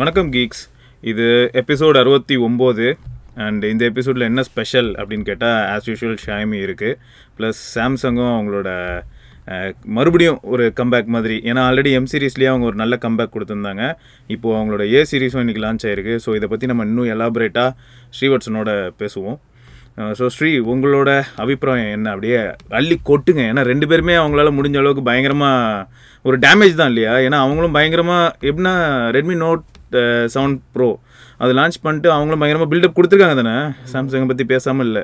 வணக்கம் கீக்ஸ் இது எபிசோட் அறுபத்தி ஒம்பது அண்ட் இந்த எபிசோடில் என்ன ஸ்பெஷல் அப்படின்னு கேட்டால் ஆஸ் யூஷுவல் ஷாமி இருக்குது ப்ளஸ் சாம்சங்கும் அவங்களோட மறுபடியும் ஒரு கம்பேக் மாதிரி. ஏன்னா ஆல்ரெடி எம் சீரீஸ்லேயே அவங்க ஒரு நல்ல கம்பேக் கொடுத்துருந்தாங்க. இப்போது அவங்களோட ஏ சீரீஸும் இன்றைக்கி லான்ச் ஆயிருக்கு. ஸோ இதை பற்றி நம்ம இன்னும் எலாபரேட்டாக ஸ்ரீவட்சனோட பேசுவோம். ஸோ ஸ்ரீ உங்களோட அபிப்பிராயம் என்ன? அப்படியே அள்ளி கொட்டுங்க. ஏன்னா ரெண்டு பேருமே அவங்களால முடிஞ்ச அளவுக்கு பயங்கரமாக ஒரு டேமேஜ் தான் இல்லையா? ஏன்னா அவங்களும் பயங்கரமாக எப்படின்னா ரெட்மி நோட் செவன் ப்ரோ அது லான்ச் பண்ணிட்டு அவங்களும் பயங்கரமாக பில்டப் கொடுத்துருக்காங்க தானே? சாம்சங்கை பற்றி பேசாமல் இல்லை.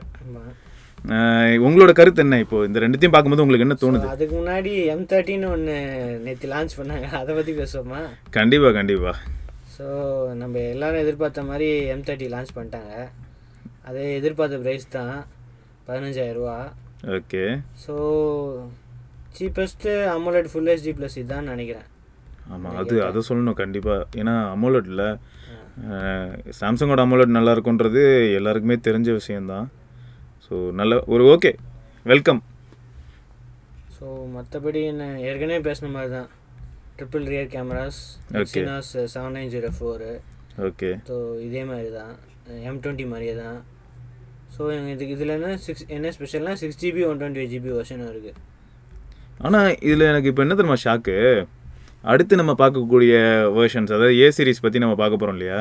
உங்களோட கருத்து என்ன இப்போ? இந்த ரெண்டுத்தையும் பார்க்கும்போது உங்களுக்கு என்ன தோணுது? அதுக்கு முன்னாடி எம் தேர்ட்டின்னு ஒன்று நேற்று லான்ச் பண்ணாங்க. அதை பற்றி பேசுவோமா? கண்டிப்பாக கண்டிப்பாக ஸோ நம்ம எல்லாரும் எதிர்பார்த்த மாதிரி எம் தேர்ட்டி லான்ச் பண்ணிட்டாங்க. அது எதிர்பார்த்த ப்ரைஸ் தான். பதினஞ்சாயிரரூவா. Okay so cheapest AMOLED full HD plus இதுதான் நினைக்கிறேன். ஆமாம் அது அதை சொல்லணும் கண்டிப்பாக ஏன்னா அமோலட்டில் சாம்சங்கோட அமோலட் நல்லா இருக்குன்றது எல்லாருக்குமே தெரிஞ்ச விஷயந்தான் ஸோ நல்ல ஒரு ஓகே வெல்கம் ஸோ மற்றபடி என்ன ஏற்கனவே பேசின மாதிரி தான் triple rear cameras. Exynos seven nine zero four okay so இதே மாதிரி தான் எம் டுவெண்ட்டி மாதிரியே தான் ஸோ இதுக்கு இதில் என்ன சிக்ஸ் என்ன ஸ்பெஷல்னா six GB one twenty eight GB வருஷனும் இருக்குது ஆனால் இதில் எனக்கு இப்போ என்ன தெரியுமா ஷாக்கு அடுத்து நம்ம பார்க்கக்கூடிய வேர்ஷன்ஸ் அதாவது ஏ சீரிஸ் பற்றி நம்ம பார்க்க போகிறோம் இல்லையா?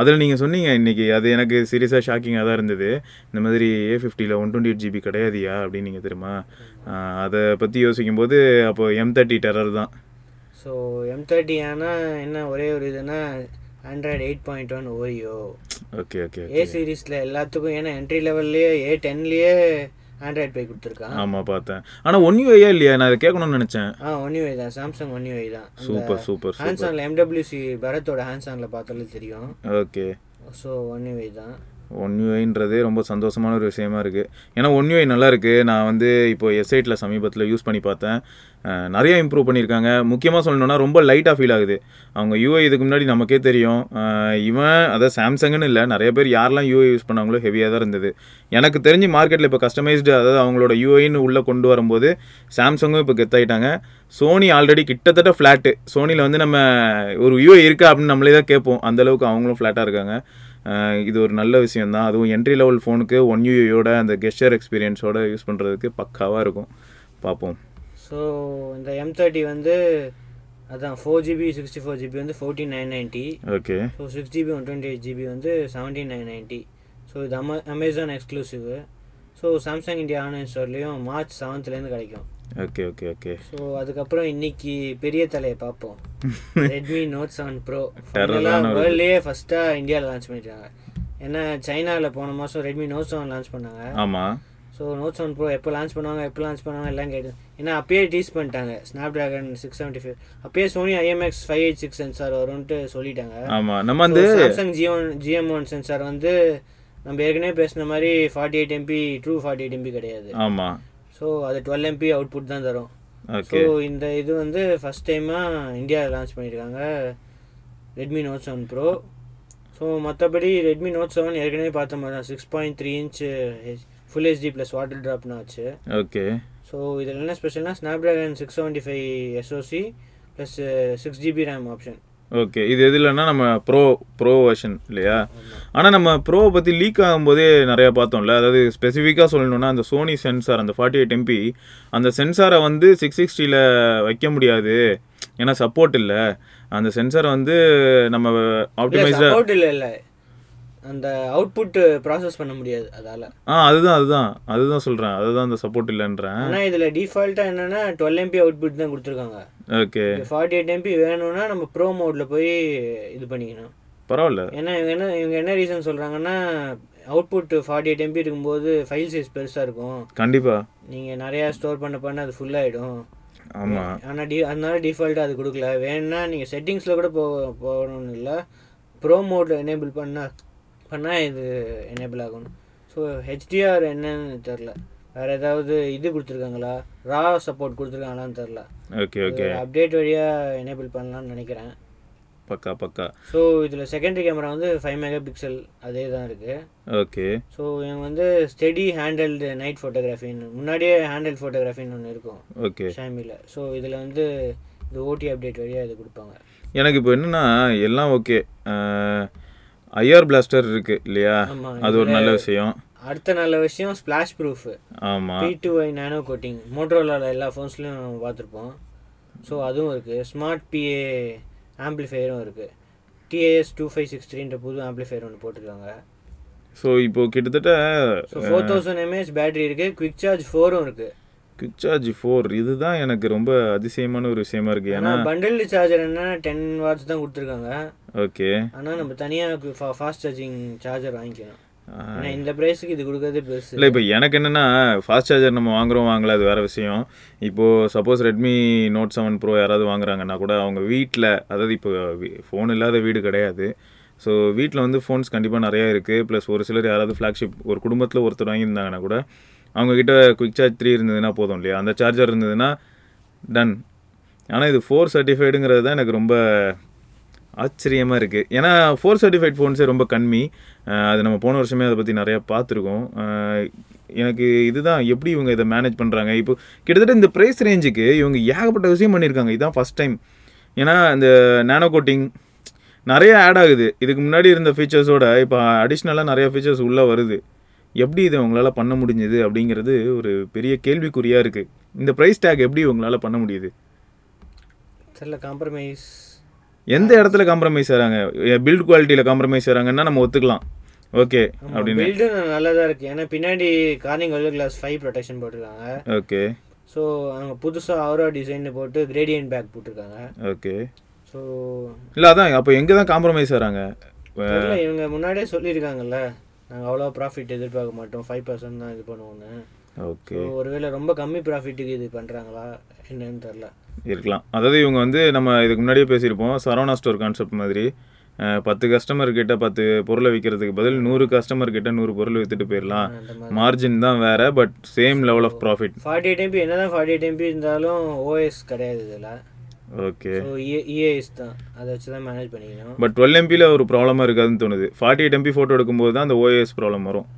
அதில் நீங்கள் சொன்னீங்க இன்றைக்கி அது எனக்கு சீரியஸாக ஷாக்கிங்காக தான் இருந்தது. இந்த மாதிரி ஏ ஃபிஃப்டியில் ஒன் டுவெண்ட்டி எயிட் ஜிபி கிடையாதியா அப்படின்னு நீங்கள் தெரியுமா? அதை பற்றி யோசிக்கும்போது அப்போ எம் தேர்ட்டி டெரர் தான். ஸோ எம் தேர்ட்டி ஆனால் என்ன ஒரே ஒரு இதுனா Android eight point one Oreo okay okay A சீரீஸில் எல்லாத்துக்கும் ஏன்னா என்ட்ரி லெவல்லையே ஏ டென்லேயே ஆண்ட்ராய்டு பை கொடுத்துருக்கான் ஆமாம் பார்த்தேன். ஆனால் ஒன் யூஐயா இல்லையா? நான் அதை கேட்கணும்னு நினச்சேன். ஆ ஒன் யூஐ தான். சாம்சங் ஒன் யூஐ தான். சூப்பர் சூப்பர் ஹேண்ட்ஸ் ஆனில் எம்டபிள்யூசி பரத்தோட ஹேண்ட்ஸ் ஆனில் பார்த்தாலே தெரியும். ஓகே. ஸோ ஒன் யூஐ தான். ஒன்யூஐன்றதே ரொம்ப சந்தோஷமான ஒரு விஷயமா இருக்குது ஏன்னா ஒன் யூஐ நல்லா இருக்குது நான் வந்து இப்போ எஸ்ஐட்டில் சமீபத்தில் யூஸ் பண்ணி பார்த்தேன். நிறைய இம்ப்ரூவ் பண்ணியிருக்காங்க. முக்கியமாக சொல்லணுன்னா ரொம்ப லைட்டாக ஃபீல் ஆகுது. அவங்க யூஐ இதுக்கு முன்னாடி நமக்கே தெரியும். இவன் அதை சாம்சங்னு இல்லை. நிறைய பேர் யாரெல்லாம் யூஐ யூஸ் பண்ணாங்களோ ஹெவியாக தான் இருந்தது. எனக்கு தெரிஞ்சு மார்க்கெட்டில் இப்போ கஸ்டமைஸ்டு அதாவது அவங்களோட யூஐன்னு உள்ளே கொண்டு வரும்போது சாம்சங்கும் இப்போ கெத்தாயிட்டாங்க. சோனி ஆல்ரெடி கிட்டத்தட்ட ஃப்ளாட்டு சோனியில் வந்து நம்ம ஒரு யூஐ இருக்கா அப்படின்னு நம்மளே தான் கேட்போம். அந்தளவுக்கு அவங்களும் ஃப்ளாட்டாக இருக்காங்க. இது ஒரு நல்ல விஷயம் தான் அதுவும் என்ட்ரி லெவல் ஃபோனுக்கு ஒன் யூயோட அந்த கெஸ்டர் எக்ஸ்பீரியன்ஸோட யூஸ் பண்ணுறதுக்கு பக்காவாக இருக்கும். பார்ப்போம் ஸோ இந்த எம் தேர்ட்டி வந்து அதான் four GB sixty four GB வந்து fourteen nine ninety okay so six GB one twenty eight GB வந்து செவன்டீன் நைன் நைன்ட்டி ஸோ இது அம Amazon exclusive so Samsung India online ஸ்டோர்லேயும் March செவன்த்லேருந்து கிடைக்கும். ஓகே ஓகே ஓகே ஸோ அதுக்கப்புறம் இன்னைக்கு பெரிய தலையை பார்ப்போம். ரெட்மி நோட் செவன் ப்ரோ வேர்ல்ட்லேயே ஃபஸ்ட்டாக இந்தியாவில் லான்ச் பண்ணிட்டாங்க. ஏன்னா சைனாவில் போன மாதம் ரெட்மி நோட் செவன் லான்ச் பண்ணாங்க. ஆமாம் ஸோ நோட் செவன் ப்ரோ எப்போ லான்ச் பண்ணுவாங்க எப்போ லான்ச் பண்ணுவாங்க எல்லாம் கேட்டு ஏன்னா அப்பயே டீஸ் பண்ணிட்டாங்க. Snapdragon six seventy five அப்பயே Sony IMX five eight six sensor வரும்ன்ட்டு சொல்லிட்டாங்க. ஆமாம் நம்ம வந்து Samsung GM GM one sensor வந்து நம்ம ஏற்கனவே பேசின மாதிரி forty eight MP true forty eight MP கிடையாது. ஆமாம் ஸோ அது டுவெல் எம்பி அவுட்புட் தான் தரும். ஸோ இந்த இது வந்து ஃபஸ்ட் டைமாக இந்தியாவில் லான்ச் பண்ணியிருக்காங்க Redmi note seven pro so மற்றபடி ரெட்மி நோட் செவன் ஏற்கனவே பார்த்த மாதிரி தான் six point three inch full HD plus water ட்ராப்னு ஆச்சு. ஓகே ஸோ இதில் என்ன ஸ்பெஷல்னா Snapdragon six seventy five SoC plus six GB RAM option okay இது எதுலன்னா நம்ம ப்ரோ ப்ரோ வெர்ஷன் இல்லையா? ஆனால் நம்ம ப்ரோவை பற்றி லீக் ஆகும்போதே நிறையா பார்த்தோம்ல. அதாவது ஸ்பெசிஃபிக்காக சொல்லணும்னா அந்த சோனி சென்சார் அந்த ஃபார்ட்டி எயிட் எம்பி அந்த சென்சாரை வந்து சிக்ஸ் சிக்ஸ்டியில் வைக்க முடியாது. ஏன்னா சப்போர்ட் இல்லை. அந்த சென்சாரை வந்து நம்ம ஆப்டிமைஸ்டாக இல்லை. அந்த அவுட்புட் ப்ராசஸ் பண்ண முடியாது அதால். ஆ அதுதான் அதுதான். அதுதான் சொல்கிறேன் அதுதான் அந்த சப்போர்ட் இல்லைன்றேன். ஆனால் இதில் டிஃபால்ட்டாக என்னென்னா டுவெல் எம்பி அவுட்புட் தான் கொடுத்துருக்காங்க. ஓகே. ஃபார்ட்டி எயிட் எம்பி வேணும்னா நம்ம ப்ரோ மோடில் போய் இது பண்ணிக்கணும். பரவாயில்ல. ஏன்னா இவங்க என்ன இவங்க என்ன ரீசன் சொல்கிறாங்கன்னா அவுட்புட் ஃபார்ட்டி எயிட் எம்பி இருக்கும்போது ஃபைல் சைஸ் பெருசாக இருக்கும். கண்டிப்பாக நீங்கள் நிறையா ஸ்டோர் பண்ண பண்ண அது ஃபுல்லாகிடும் ஆமாம் ஆனால் டி அதனால டிஃபால்ட்டாக அது கொடுக்கல. வேணும்னா நீங்கள் செட்டிங்ஸில் கூட போ போகணும்னு இல்லை. ப்ரோ மோட் எனேபிள் பண்ணால் பண்ணால் இது எனேபிள் ஆகணும். ஸோ ஹெச்டிஆர் என்னன்னு தெரில வேறு ஏதாவது இது கொடுத்துருக்காங்களா? ரா சப்போர்ட் கொடுத்துருக்காங்களான்னு தெரில ஓகே ஓகே அப்டேட் வழியாக எனேபிள் பண்ணலாம்னு நினைக்கிறேன். பக்கா பக்கா. ஸோ இதில் செகண்டரி கேமரா வந்து ஃபைவ் மெகா பிக்சல் அதே தான் இருக்குது ஓகே ஸோ இவங்க வந்து ஸ்டெடி ஹேண்டல்டு நைட் ஃபோட்டோகிராஃபின்னு முன்னாடியே ஹேண்டல் ஃபோட்டோகிராஃபின்னு ஒன்று இருக்கும். ஓகே ஷாமியில் ஸோ இதில் வந்து இந்த ஓடி அப்டேட் வழியாக இது கொடுப்பாங்க. எனக்கு இப்போ என்னன்னா எல்லாம் ஓகே ஐஆர் பிளாஸ்டர் இருக்கு இல்லையா? அது ஒரு நல்ல விஷயம். அடுத்த நல்ல விஷயம் ஸ்பிளாஷ் ப்ரூஃப் ஆமாம் P two I nano coating மோட்டரோலாவில் எல்லா ஃபோன்ஸ்லையும் நம்ம பார்த்துருப்போம். ஸோ அதுவும் இருக்குது ஸ்மார்ட் பிஏ ஆம்ப்ளிஃபையரும் இருக்குது டிஏஎஸ் டூ ஃபைவ் சிக்ஸ் த்ரீன்ற புது ஆம்ப்ளிஃபையர் ஒன்று போட்டிருக்காங்க. ஸோ இப்போ கிட்டத்தட்ட ஃபோர் தௌசண்ட் எம்ஏஹெச் பேட்டரி இருக்குது குவிக் சார்ஜ் ஃபோரும் இருக்குது குவிக் சார்ஜ் ஃபோர் இதுதான் எனக்கு ரொம்ப அதிசயமான ஒரு விஷயமா இருக்கு. ஏன்னா பண்டில் சார்ஜர் என்ன டென் வாட்ஸ் தான் கொடுத்துருக்காங்க. ஓகே ஆனால் நம்ம தனியாக ஃபாஸ்ட் சார்ஜிங் சார்ஜர் வாங்கிக்கணும். ஏன்னா இந்த ப்ரைஸுக்கு இது கொடுக்கறதே பெருசு. இல்லை இப்போ எனக்கு என்னென்னா ஃபாஸ்ட் சார்ஜர் நம்ம வாங்குறோம் வாங்கல அது வேறு விஷயம். இப்போது suppose Redmi note seven pro யாராவது வாங்குறாங்கன்னா கூட அவங்க வீட்டில் அதாவது இப்போ ஃபோன் இல்லாத வீடு கிடையாது. ஸோ வீட்டில் வந்து ஃபோன்ஸ் கண்டிப்பாக நிறையா இருக்குது ப்ளஸ் ஒரு சிலர் யாராவது ஃப்ளாக்ஷிப் ஒரு குடும்பத்தில் ஒருத்தர் வாங்கியிருந்தாங்கன்னா கூட அவங்கக்கிட்ட குயிக் சார்ஜ் த்ரீ இருந்ததுன்னா போதும் இல்லையா? அந்த சார்ஜர் இருந்ததுன்னா டன் ஆனால் இது ஃபோர் சர்டிஃபைடுங்கிறது தான் எனக்கு ரொம்ப ஆச்சரியமாக இருக்குது ஏன்னா ஃபோர் சர்டிஃபைட் ஃபோன்ஸே ரொம்ப கம்மி. அது நம்ம போன வருஷமே அதை பற்றி நிறையா பார்த்துருக்கோம். எனக்கு இதுதான் எப்படி இவங்க இதை மேனேஜ் பண்ணுறாங்க இப்போ கிட்டத்தட்ட இந்த ப்ரைஸ் ரேஞ்சுக்கு இவங்க ஏகப்பட்ட விஷயம் பண்ணியிருக்காங்க. இதுதான் ஃபஸ்ட் டைம் ஏன்னா இந்த நேனோ கோட்டிங் நிறைய ஆட் ஆகுது. இதுக்கு முன்னாடி இருந்த ஃபீச்சர்ஸோட இப்போ அடிஷ்னலாக நிறைய ஃபீச்சர்ஸ் உள்ளே வருது. எப்படி இதை உங்களால் பண்ண முடிஞ்சது அப்படிங்கிறது ஒரு பெரிய கேள்விக்குறியாக இருக்குது இந்த ப்ரைஸ் டேக் எப்படி உங்களால் பண்ண முடியுது? சரில காம்ப்ரமைஸ் எந்த இடத்துல காம்ப்ரமைஸ் ஆகிறாங்க பில்ட் குவாலிட்டியில் காம்ப்ரமைஸ் ஆகிறாங்கன்னா நம்ம ஒத்துக்கலாம். ஓகே அப்படின்னு. பில்டு நல்லதா இருக்கு. ஏன்னா பின்னாடி Corning velvet glass five protection போட்டிருக்காங்க. ஓகே. ஸோ அவங்க புதுசாக அவரா டிசைன் போட்டு கிரேடியன்ட் பேக் போட்டிருக்காங்க. ஓகே. ஸோ இல்லை அதான் அப்போ எங்கே தான் காம்ப்ரமைஸ் ஆகிறாங்க இவங்க முன்னாடியே சொல்லியிருக்காங்கல்ல. நாங்கள் அவ்வளோ ப்ராஃபிட் எதிர்பார்க்க மாட்டோம். ஃபைவ் பர்சன்ட் தான் இது பண்ணுவோன்னு ஓகே ஒருவேளை ரொம்ப கம்மி ப்ராஃபிட்டுக்கு இது பண்ணுறாங்களா என்னன்னு தெரில இருக்கலாம். அதாவது இவங்க வந்து நம்ம இதுக்கு முன்னாடியே பேசியிருப்போம். சரவணா ஸ்டோர் கான்செப்ட் மாதிரி. பத்து கஸ்டமர் கிட்ட பத்து பொருளை விற்கிறதுக்கு பதில் நூறு கஸ்டமர் கிட்ட நூறு பொருள் விற்றுட்டு போயிடலாம் மார்ஜின் தான் வேற but same level of profit forty eight MP என்ன தான் ஃபார்ட்டி எயிட் எம்பி இருந்தாலும் ஓஎஸ் கிடையாது இதில். ஓகே ஸோ இஏஎஸ் தான் அதை வச்சு தான் மேனேஜ் பண்ணிக்கணும். பட் டுவெல் எம்பியில் ஒரு ப்ராப்ளமாக இருக்காதுன்னு தோணுது. ஃபார்ட்டி எயிட் எம்பி ஃபோட்டோ எடுக்கும்போது தான் அந்த ஓஎஸ் ப்ராப்ளம் வரும்.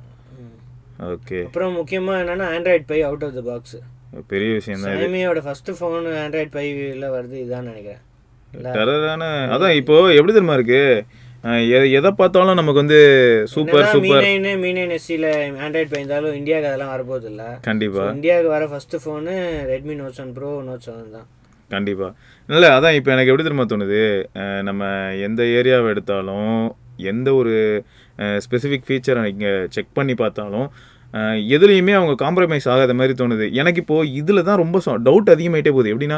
ஓகே அப்புறம் முக்கியமாக என்னன்னா Android Pie out of the box பெரிய விஷயம் தான் சாமியோட ஃபர்ஸ்ட் ஃபோன் ஆண்ட்ராய்ட் பைவில் வருது இதான் நினைக்கிறேன். டெரரான அதான் இப்போ எப்படி தெரியுமா இருக்கு? எதை பார்த்தாலும் நமக்கு வந்து super super nine Mi nine எஸ்சியில் Android Pie இருந்தாலும் இந்தியாவுக்கு அதெல்லாம் வரப்போகுது இல்லை கண்டிப்பா இந்தியாவுக்கு வர first phone Redmi note seven pro note seven தான். கண்டிப்பா. இல்லை அதான் இப்போ எனக்கு எப்படி தெரியுமா தோணுது? நம்ம எந்த ஏரியாவை எடுத்தாலும் எந்த ஒரு ஸ்பெசிஃபிக் ஃபீச்சரை இங்கே செக் பண்ணி பார்த்தாலும் எதுலேயுமே அவங்க காம்ப்ரமைஸ் ஆகாத மாதிரி தோணுது. எனக்கு இப்போது இதில் தான் ரொம்ப டவுட் அதிகமாகிட்டே போகுது. எப்படின்னா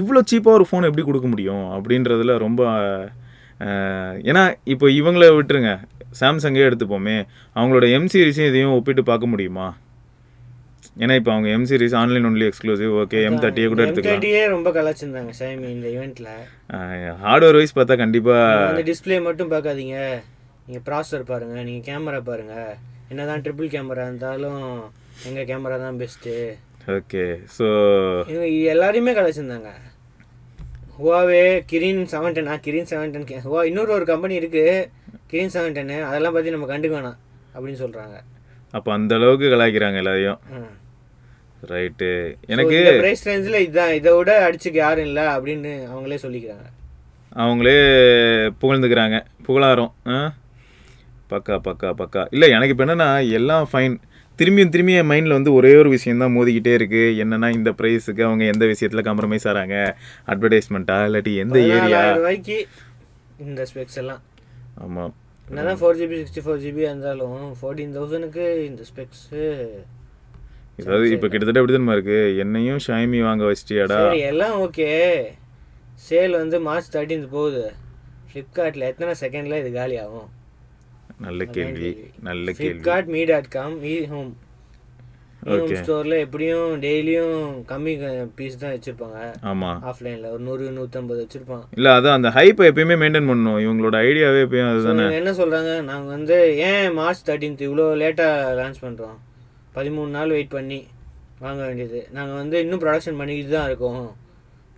இவ்வளோ சீப்பாக ஒரு ஃபோன் எப்படி கொடுக்க முடியும்? அப்படின்றதுல ரொம்ப ஏன்னா இப்போ இவங்கள விட்டுருங்க. சாம்சங்கே எடுத்துப்போமே. அவங்களோட எம் சீரிஸையும் இதையும் ஒப்பிட்டு பார்க்க முடியுமா? ஏன்னா இப்போ அவங்க M series online only exclusive okay M தேர்ட்டியே கூட எடுத்துக்கலாம். தேர்ட்டியே ரொம்ப கலாச்சிருந்தாங்க சாமி இந்த ஈவெண்ட்டில் ஹார்ட்வேர் வைஸ் பார்த்தா கண்டிப்பாக அந்த டிஸ்ப்ளே மட்டும் பார்க்காதீங்க. நீங்கள் ப்ராசர் பாருங்கள் நீங்கள் கேமரா பாருங்கள் என்னதான் ட்ரிபிள் கேமரா இருந்தாலும் எங்கள் கேமரா தான் பெஸ்ட்டு ஓகே ஸோ எல்லாரையுமே கலாச்சிருந்தாங்க Huawei green seven ten ah green seven ten Hua இன்னொரு ஒரு கம்பெனி இருக்குது கிரீன் செவன் டென்னு அதெல்லாம் பற்றி நம்ம கண்டுக்க வேணாம் அப்படின்னு சொல்கிறாங்க அப்போ அந்த அளவுக்கு கலாய்க்கிறாங்க எல்லாரையும். ரைட்டு எனக்கு ப்ரைஸ் ரேஞ்சில் இதுதான் இதை விட அடிச்சுக்க யாரும் இல்லை அப்படின்னு அவங்களே சொல்லிக்கிறாங்க. அவங்களே புகழ்ந்துக்கிறாங்க. புகழாரம். பக்கா பக்கா பக்கா. இல்லை எனக்கு இப்போ என்னென்னா எல்லாம் ஃபைன் திரும்பியும் திரும்பி என் மைண்டில் வந்து ஒரே ஒரு விஷயம் தான் மோதிக்கிட்டே இருக்குது என்னென்னா இந்த ப்ரைஸுக்கு அவங்க எந்த விஷயத்தில் காம்ப்ரமைஸ் ஆகிறாங்க அட்வர்டைஸ்மெண்ட்டா இல்லாட்டி எந்த ஏரியா? இந்த ஸ்பெக்ஸ் எல்லாம். ஆமாம் என்னதான் four GB sixty four GB இருந்தாலும் ஃபோர்டீன் தௌசண்ட்க்கு இந்த ஸ்பெக்ஸு ஏதாவது இப்போ கிட்டத்தட்ட எப்படி தெரியுமா இருக்குது என்னையும் ஷாய்மி வாங்க வச்சிட்டியாடா? எல்லாம் ஓகே சேல் வந்து மார்ச் தேர்ட்டீன்த் போகுது. ஃப்ளிப்கார்ட்டில் எத்தனை செகண்டில் இது காலி ஆகும் நல்ல கேள்வி நல்ல கேள்வி. Flipkart Mi dot com Mi home home ஸ்டோரில் எப்படியும் டெய்லியும் கம்மி பீஸ் தான் வச்சுருப்பாங்க. ஆமாம் ஆஃப்லைனில் ஒரு நூறு நூற்றம்பது வச்சுருப்பான் இல்லை அதான் அந்த ஹைப்பை எப்பயுமே மெயின்டைன் பண்ணணும். இவங்களோட ஐடியாவே எப்பயும் அதுதானே? என்ன சொல்கிறாங்க நாங்கள் வந்து ஏன் மார்ச் தேர்ட்டீன்த் இவ்வளோ லேட்டாக லான்ச் பண்ணுறோம் பதிமூணு நாள் வெயிட் பண்ணி வாங்க வேண்டியது. நாங்கள் வந்து இன்னும் ப்ரொடக்ஷன் பண்ணிக்கிட்டு தான் இருக்கோம்.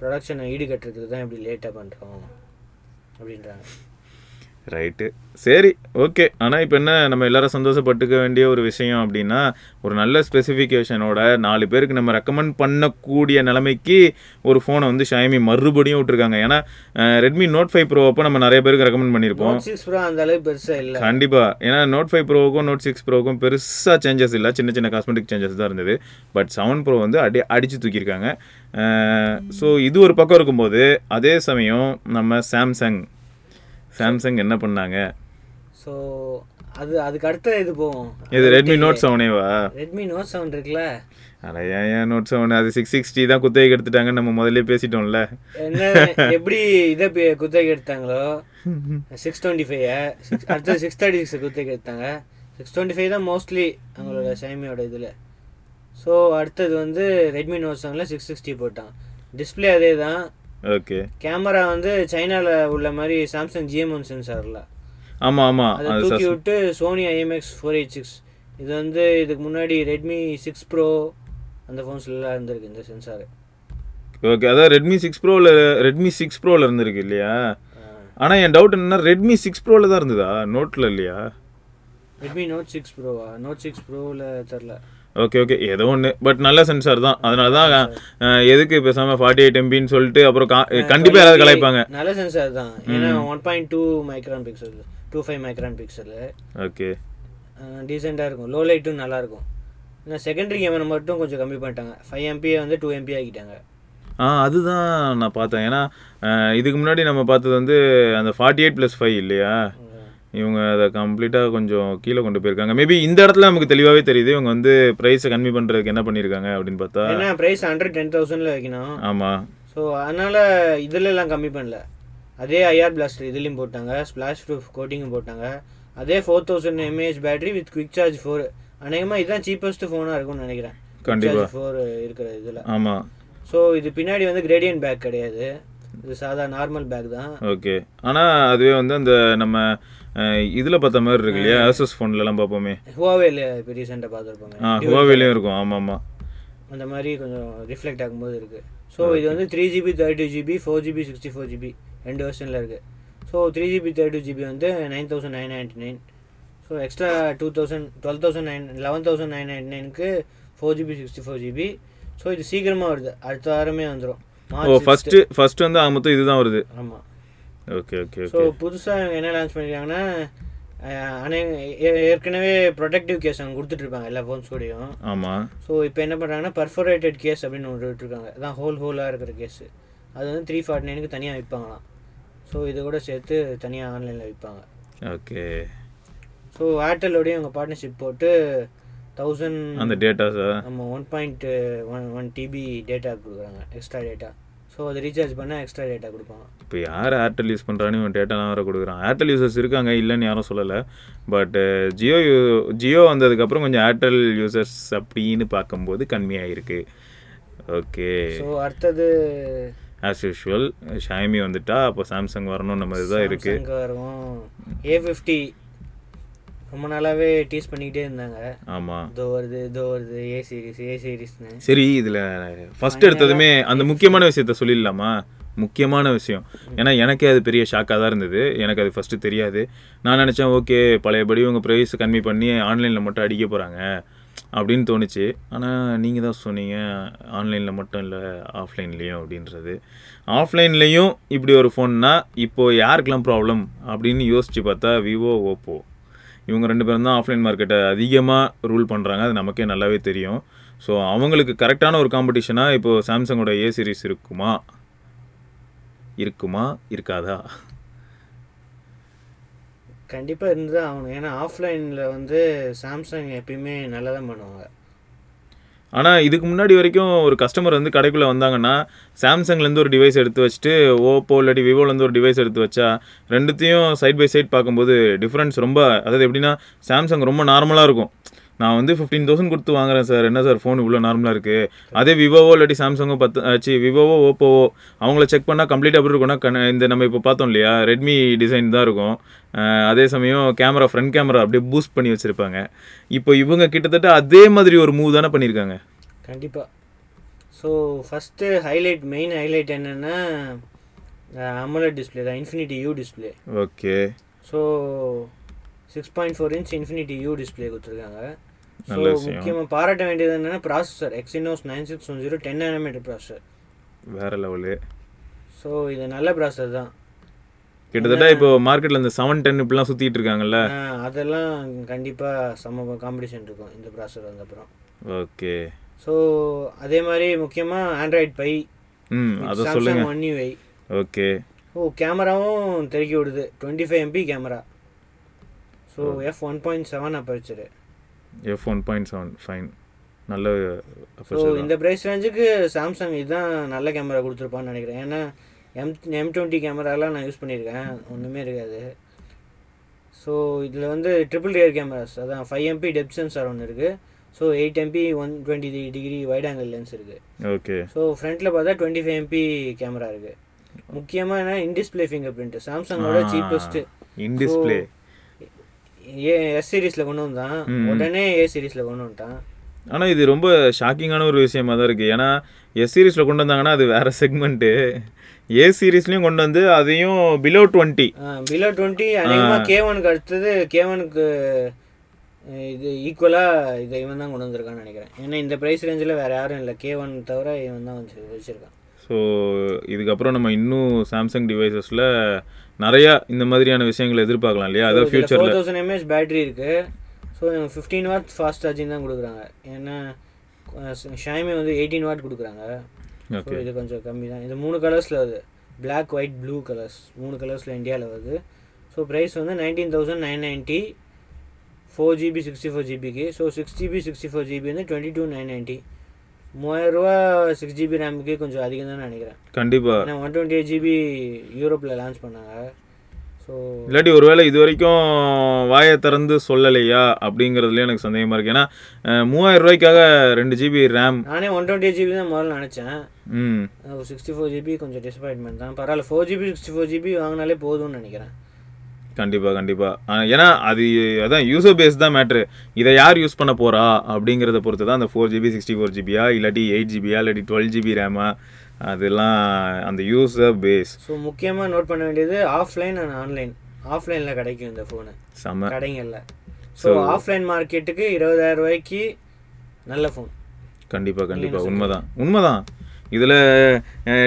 ப்ரொடக்ஷனை ஈடு கட்டுறதுக்கு தான் இப்படி லேட்டாக பண்ணுறோம் அப்படின்றாங்க. ரைட்டு சரி ஓகே ஆனால் இப்போ என்ன? நம்ம எல்லாரும் சந்தோஷப்பட்டுக்க வேண்டிய ஒரு விஷயம் அப்படின்னா ஒரு நல்ல ஸ்பெசிஃபிகேஷனோட நாலு பேருக்கு நம்ம ரெக்கமெண்ட் பண்ணக்கூடிய நிலைமைக்கு ஒரு ஃபோனை வந்து ஷாயமி மறுபடியும் விட்டுருக்காங்க. ஏன்னா ரெட்மி நோட் ஃபைவ் ப்ரோ அப்போ நம்ம நிறைய பேருக்கு ரெக்கமெண்ட் பண்ணியிருப்போம் நோட் சிக்ஸ் ப்ரோ அந்த அளவுக்கு பெருசா இல்ல. கண்டிப்பாக ஏன்னா நோட் ஃபைவ் ப்ரோவுக்கும் நோட் சிக்ஸ் ப்ரோவுக்கும் பெருசாக சேஞ்சஸ் இல்லை. சின்ன சின்ன காஸ்மெட்டிக் சேஞ்சஸ் தான் இருந்தது. பட் செவன் ப்ரோ வந்து அடி அடித்து தூக்கியிருக்காங்க. ஸோ இது ஒரு பக்கம் இருக்கும்போது அதே சமயம் நம்ம சாம்சங் சாம்சங் என்ன பண்ணாங்க? ஸோ அது அதுக்கு அடுத்த இது போவோம். இது ரெட்மி நோட் செவனேவா ரெட்மி நோட் செவன் இருக்குல்ல? அட ஏன் ஏன் நோட் செவன் அது சிக்ஸ் சிக்ஸ்டி தான் குத்தகைக்கு எடுத்துட்டாங்கன்னு நம்ம முதல்ல பேசிட்டோம்ல. என்ன எப்படி இதை குத்தகைக்கு எடுத்தாங்களோ? சிக்ஸ் டுவெண்ட்டி ஃபைவ் அடுத்தது சிக்ஸ் தேர்ட்டி சிக்ஸ் குத்தகைக்கு எடுத்தாங்க. சிக்ஸ் டுவெண்ட்டி ஃபைவ் தான் மோஸ்ட்லி அவங்களோட சைமியோட இதில். ஸோ அடுத்தது வந்து ரெட்மி நோட் செவனில் சிக்ஸ் சிக்ஸ்டி போட்டான். டிஸ்பிளே அதே தான். ஓகே. கேமரா வந்து சைனால உள்ள மாதிரி சாம்சங் ஜிஎம் ஒன் சென்சார்ல ஆமாம் ஆமாம் அதை தூக்கி விட்டு Sony IMX four eight six இது வந்து இதுக்கு முன்னாடி ரெட்மி சிக்ஸ் ப்ரோ அந்த ஃபோன்ஸ்லாம் இருந்திருக்கு இந்த சென்சார் ஓகே அதான் ரெட்மி சிக்ஸ் ப்ரோவில் ரெட்மி சிக்ஸ் ப்ரோவில் இருந்திருக்கு இல்லையா? ஆனால் என் டவுட் என்னன்னா ரெட்மி சிக்ஸ் ப்ரோவில் தான் இருந்ததா? நோட்டில் இல்லையா? ரெட்மி நோட் சிக்ஸ் ப்ரோவா நோட் சிக்ஸ் ப்ரோவில் தெரில ஓகே ஓகே ஏதோ ஒன்று பட் நல்ல சென்சார் தான். அதனால தான் எதுக்கு பேசாமல் ஃபார்ட்டி எயிட் எம்பின்னு சொல்லிட்டு அப்புறம் கண்டிப்பாக யாராவது கலாய்ப்பாங்க. நல்ல சென்சார் தான். ஏன்னா one point two micron pixel two five micron pixel okay டீசெண்டாக இருக்கும். லோ லைட்டும் நல்லாயிருக்கும் ஆனால் செகண்டரி கேமரா மட்டும் கொஞ்சம் கம்மி பண்ணிட்டாங்க. ஃபைவ் எம்பியை வந்து டூ எம்பி ஆக்கிட்டாங்க. ஆ அதுதான் நான் பார்த்தேன். ஏன்னா இதுக்கு முன்னாடி நம்ம பார்த்தது வந்து அந்த ஃபார்ட்டி எயிட் ப்ளஸ் ஃபைவ் இல்லையா? இவங்க அதை கம்ப்ளீட்டாக கொஞ்சம் கீழே கொண்டு போயிருக்காங்க. மேபி இந்த இடத்துல நமக்கு தெளிவாகவே தெரியுது. இவங்க வந்து ப்ரைஸை கம்மி பண்ணுறதுக்கு என்ன பண்ணியிருக்காங்க அப்படின்னு பார்த்தா ஏன்னா ப்ரைஸ் ஹண்ட்ரட் டென் தௌசண்டில் வைக்கணும். ஆமாம் ஸோ அதனால் இதுல எல்லாம் கம்மி பண்ணல. அதே ஐஆர் பிளாஸ்டர் இதுலேயும் போட்டாங்க. ஸ்பிளாஷ் ப்ரூஃப் கோட்டிங்கும் போட்டாங்க. அதே four thousand mAh battery with quick charge four அநேகமாக இதுதான் சீப்பஸ்ட் ஃபோனாக இருக்கும்னு நினைக்கிறேன். கண்டிப்பா. ஃபோர் இருக்கிற இதில். ஆமாம் ஸோ இது பின்னாடி வந்து கிரேடியன்ட் பேக் கிடையாது. இது சாதா நார்மல் பேக் தான். ஓகே. ஆனால் அதுவே வந்து அந்த நம்ம இதில் பார்த்த மாதிரி இருக்கு இல்லையா? ஆசஸ் ஃபோன்லலாம் பார்ப்போமே. ஹுவாவேல இப்போ ரீசெண்டாக பார்த்துருப்பாங்க ஆ ஹுவாவேலையும் இருக்கும். ஆமாம். ஆமாம் அந்த மாதிரி கொஞ்சம் ரிஃப்ளெக்ட் ஆகும்போது இருக்குது ஸோ இது வந்து three GB thirty GB four GB sixty four GB ரெண்டு வெர்ஷனில் இருக்குது so three GB thirty GB வந்து nine thousand nine ninety nine so extra two thousand twelve thousand nine eleven thousand nine ninety நைனுக்கு four GB sixty four GB so இது சீக்கிரமாக வருது. அடுத்த வாரமே வந்துடும் ஓ ஃபஸ்ட்டு ஃபஸ்ட்டு வந்து ஆக மொத்தம் இதுதான் வருது. ஆமாம் ஓகே ஓகே ஸோ புதுசாக என்ன லான்ச் ஏ- ஏற்கனவே ப்ரொடெக்டிவ் கேஸ் அவங்க கொடுத்துட்ருப்பாங்க எல்லா ஃபோன்ஸோடையும் ஆமாம் ஸோ இப்போ என்ன பண்ணுறாங்கன்னா பர்ஃபரேட்டட் கேஸ் அப்படின்னு ஒன்று விட்டுருக்காங்க அதான் ஹோல் ஹோலாக இருக்கிற கேஸு அது வந்து த்ரீ ஃபார்ட்டி நைனுக்கு தனியாக விற்பாங்களாம் ஸோ இது கூட சேர்த்து தனியாக ஆன்லைனில் விற்பாங்க ஓகே ஸோ ஏர்டெல்லோடையும் அவங்க பார்ட்னர்ஷிப் போட்டு தௌசண்ட் அந்த டேட்டாஸா நம்ம one point one one TB data கொடுக்குறாங்க எக்ஸ்ட்ரா டேட்டா ஸோ அதை ரீசார்ஜ் பண்ணால் எக்ஸ்ட்ரா டேட்டா கொடுப்பாங்க. இப்போ யார் ஏர்டெல் யூஸ் பண்ணுறான்னு இவன் டேட்டாலாம் வேறு கொடுக்குறான். ஏர்டெல் யூசர்ஸ் இருக்காங்க இல்லைன்னு யாரும் சொல்லலை. பட் ஜியோ யூ ஜியோ வந்ததுக்கப்புறம் கொஞ்சம் ஏர்டெல் யூசர்ஸ் அப்படின்னு பார்க்கும்போது கம்மியாயிருக்கு. ஓகே ஸோ அடுத்தது ஆஸ் யூஷுவல் ஷாமி வந்துட்டா அப்போ சாம்சங் வரணும் நம்ம இதுதான் இருக்குது வரும். ஏ ஃபிஃப்டி ரொம்ப நாளாகவே டீஸ் பண்ணிக்கிட்டே இருந்தாங்க. ஆமாம் இதோ வருது இதோ வருது ஏ சீரிஸ் ஏ சீரிஸ்னு சரி இதில் ஃபர்ஸ்ட் எடுத்ததுமே அந்த முக்கியமான விஷயத்த சொல்லிடலாமா? முக்கியமான விஷயம். ஏன்னா எனக்கே அது பெரிய ஷாக்காக தான் இருந்தது. எனக்கு அது ஃபஸ்ட்டு தெரியாது. நான் நினச்சேன் ஓகே பழையபடி உங்கள் ப்ரைஸ் கம்மி பண்ணி ஆன்லைனில் மட்டும் அடிக்க போகிறாங்க அப்படின்னு தோணுச்சு. ஆனால் நீங்கள் தான் சொன்னீங்க ஆன்லைனில் மட்டும் இல்லை ஆஃப்லைன்லேயும் அப்படின்றது. ஆஃப்லைன்லேயும் இப்படி ஒரு ஃபோன்னா இப்போது யாருக்கெல்லாம் ப்ராப்ளம் அப்படின்னு யோசித்து பார்த்தா விவோ ஓப்போ இவங்க ரெண்டு பேரும் தான் ஆஃப்லைன் மார்க்கெட்டை அதிகமாக ரூல் பண்ணுறாங்க அது நமக்கே நல்லாவே தெரியும். ஸோ அவங்களுக்கு கரெக்டான ஒரு காம்படிஷனாக இப்போது சாம்சங்கோட ஏ சீரிஸ் இருக்குமா? இருக்குமா? இருக்காதா? கண்டிப்பாக இருந்து தான் ஆகணும். ஏன்னா ஆஃப்லைனில் வந்து சாம்சங் எப்பயுமே நல்லா தான் பண்ணுவாங்க. ஆனால் இதுக்கு முன்னாடி வரைக்கும் ஒரு கஸ்டமர் வந்து கடைக்குள்ளே வந்தாங்கன்னா சாம்சங்லேருந்து ஒரு டிவைஸ் எடுத்து வச்சுட்டு ஓப்போ இல்லாட்டி விவோலேருந்து ஒரு டிவைஸ் எடுத்து வச்சா ரெண்டுத்தையும் சைட் பை சைட் பார்க்கும்போது டிஃப்ரென்ஸ் ரொம்ப அதாவது எப்படின்னா சாம்சங் ரொம்ப நார்மலாக இருக்கும். நான் வந்து ஃபிஃப்டீன் தௌசண்ட் கொடுத்து வாங்குறேன் சார். என்ன சார் ஃபோன் இவ்வளோ நார்மலாக இருக்குது அதே விவோவோ இல்லாட்டி சாம்சங்கோ பத்து ஆச்சு விவோவோ ஓப்போவோ அவங்கள செக் பண்ணால் கம்ப்ளீட் எப்படி இருக்கும்னா இந்த நம்ம இப்போ பார்த்தோம் இல்லையா ரெட்மி டிசைன் தான் இருக்கும். அதே சமயம் கேமரா ஃப்ரண்ட் கேமரா அப்படியே பூஸ்ட் பண்ணி வச்சுருப்பாங்க. இப்போ இவங்க கிட்டத்தட்ட அதே மாதிரி ஒரு மூவ் தானே பண்ணியிருக்காங்க. கண்டிப்பாக so first highlight main highlight என்னென்னா அமலட் டிஸ்பிளே தான் infinity U display okay so six point four inch infinity U display கொடுத்துருக்காங்க. ஸோ. முக்கியமாக பாராட்ட வேண்டியது என்னென்னா processor Exynos nine six one zero ten nanometer processor வேற லெவலு ஸோ இது நல்ல ப்ராசஸர் தான். கிட்டத்தட்ட இப்போ மார்க்கெட்ல இந்த செவன் டென் இப்படிலாம் சுத்திட்டு இருக்காங்கல்ல? அதெல்லாம் கண்டிப்பாக செம்ம காம்படிஷன் இருக்கும் இந்த ப்ராசஸர் வந்தப்புறம். ஓகே. ஸோ அதே மாதிரி முக்கியமாக ஆண்ட்ராய்ட் பை ம் அதை சொல்லுங்க. One UI okay. ஓ கேமராவும் தெருக்கி விடுது. Twenty five MP camera so F one point seven aperture F one point seven fine நல்ல ஸோ இந்த ப்ரைஸ் ரேஞ்சுக்கு சாம்சங் இதுதான் நல்ல கேமரா கொடுத்துருப்பான்னு நினைக்கிறேன். ஏன்னா எம் எம் டுவெண்ட்டி கேமராலாம் நான் யூஸ் பண்ணியிருக்கேன். ஒன்றுமே இருக்காது. ஸோ இதில் வந்து ட்ரிபிள் ரியர் கேமராஸ் அதான் ஃபைவ் எம்பி டெப் சென்சார் ஒன்று இருக்குது so eight MP one twenty three degree wide angle lens இருக்குது ஓகே ஸோ ஃப்ரண்ட்டில் பார்த்தா டுவெண்ட்டி ஃபைவ் எம்பி கேமரா இருக்குது முக்கியமாக என்ன? In display fingerprint சாம்சங்கோட cheapest in display A S சீரீஸில் கொண்டு வந்தான். உடனே ஏ சீரீஸில் கொண்டு வந்துட்டான். ஆனால் இது ரொம்ப ஷாக்கிங்கான ஒரு விஷயமா தான் இருக்குது ஏன்னா எஸ் சீரிஸில் கொண்டு வந்தாங்கன்னா அது வேற செக்மெண்ட்டு ஏ சீரிஸ்லையும் கொண்டு வந்து அதையும் பிலோ டுவெண்ட்டி பிலோ டுவெண்ட்டி அதிகமாக கே ஒனுக்கு அடுத்தது கே ஒனுக்கு இது ஈக்குவலாக இதை இவன் தான் கொண்டு வந்திருக்கான்னு நினைக்கிறேன். ஏன்னா இந்த ப்ரைஸ் ரேஞ்சில் வேறு யாரும் இல்லை. கே ஒன் தவிர இவன் தான் வச்சு வச்சுருக்கான். ஸோ இதுக்கப்புறம் நம்ம இன்னும் சாம்சங் டிவைசஸில் நிறையா இந்த மாதிரியான விஷயங்களை எதிர்பார்க்கலாம் இல்லையா? அதாவது ஃபோர் ஃபியூச்சரில் தௌசண்ட் எம்ஏஹெச் பேட்டரி இருக்குது so fifteen watt fast charging தான் கொடுக்குறாங்க. ஏன்னா ஷாமி வந்து எயிட்டீன் வாட் கொடுக்குறாங்க. ஓகே இது கொஞ்சம் கம்மி தான். இது மூணு கலர்ஸில் வருது. Black ஒயிட் ப்ளூ கலர்ஸ் மூணு கலர்ஸில் இந்தியாவில் வருது. ஸோ ப்ரைஸ் வந்து nineteen thousand nine ninety four GB sixty four ஜிபிக்கு so six GB sixty four GB வந்து டுவெண்ட்டி டூ நைன் நைன்ட்டி மூவாயிரரூவா சிக்ஸ் ஜிபி ரேமுக்கு கொஞ்சம் அதிகம் தான் நினைக்கிறேன். கண்டிப்பாக ஏன்னா ஒன் டுவெண்ட்டி எயிட் ஜிபி யூரோப்பில் லான்ச் பண்ணாங்க. ஸோ இல்லாட்டி ஒருவேளை இது வரைக்கும் வாயை திறந்து சொல்லலையா அப்படிங்கிறதுல எனக்கு சந்தேகமாக இருக்குது ஏன்னா மூவாயிரம் ரூபாய்க்காக ரெண்டு ஜிபி ரேம் நானே ஒன் டுவெண்ட்டி எயிட் ஜிபி தான் முதல்ல நினச்சேன். ம். சிக்ஸ்டி ஃபோர் ஜிபி கொஞ்சம் டிசப்பாயின்மெண்ட் தான். பரவாயில்ல four GB sixty four GB வாங்கினாலே போதும்னு நினைக்கிறேன். கண்டிப்பாக கண்டிப்பாக ஏன்னா அது அதான் யூசர் பேஸ் தான் மேட்ரு இதை யார் யூஸ் பண்ண போகிறா அப்படிங்கிறத பொறுத்து தான் அந்த ஃபோர் ஜிபி சிக்ஸ்டி ஃபோர் ஜிபியா இல்லாட்டி எயிட் ஜிபியா இல்லாட்டி டுவெல் ஜிபி ரேமா அதெல்லாம் அந்த யூசர் பேஸ் ஸோ முக்கியமாக நோட் பண்ண வேண்டியது ஆஃப்லைன் அண்ட் ஆன்லைன் ஆஃப்லைனில் கிடைக்கும் இந்த ஃபோனு செம. கடைங்கள்ல. ஸோ ஆஃப்லைன் மார்க்கெட்டுக்கு இருபதாயிரம் ரூபாய்க்கு நல்ல ஃபோன் கண்டிப்பாக கண்டிப்பாக உண்மைதான். உண்மைதான். இதில்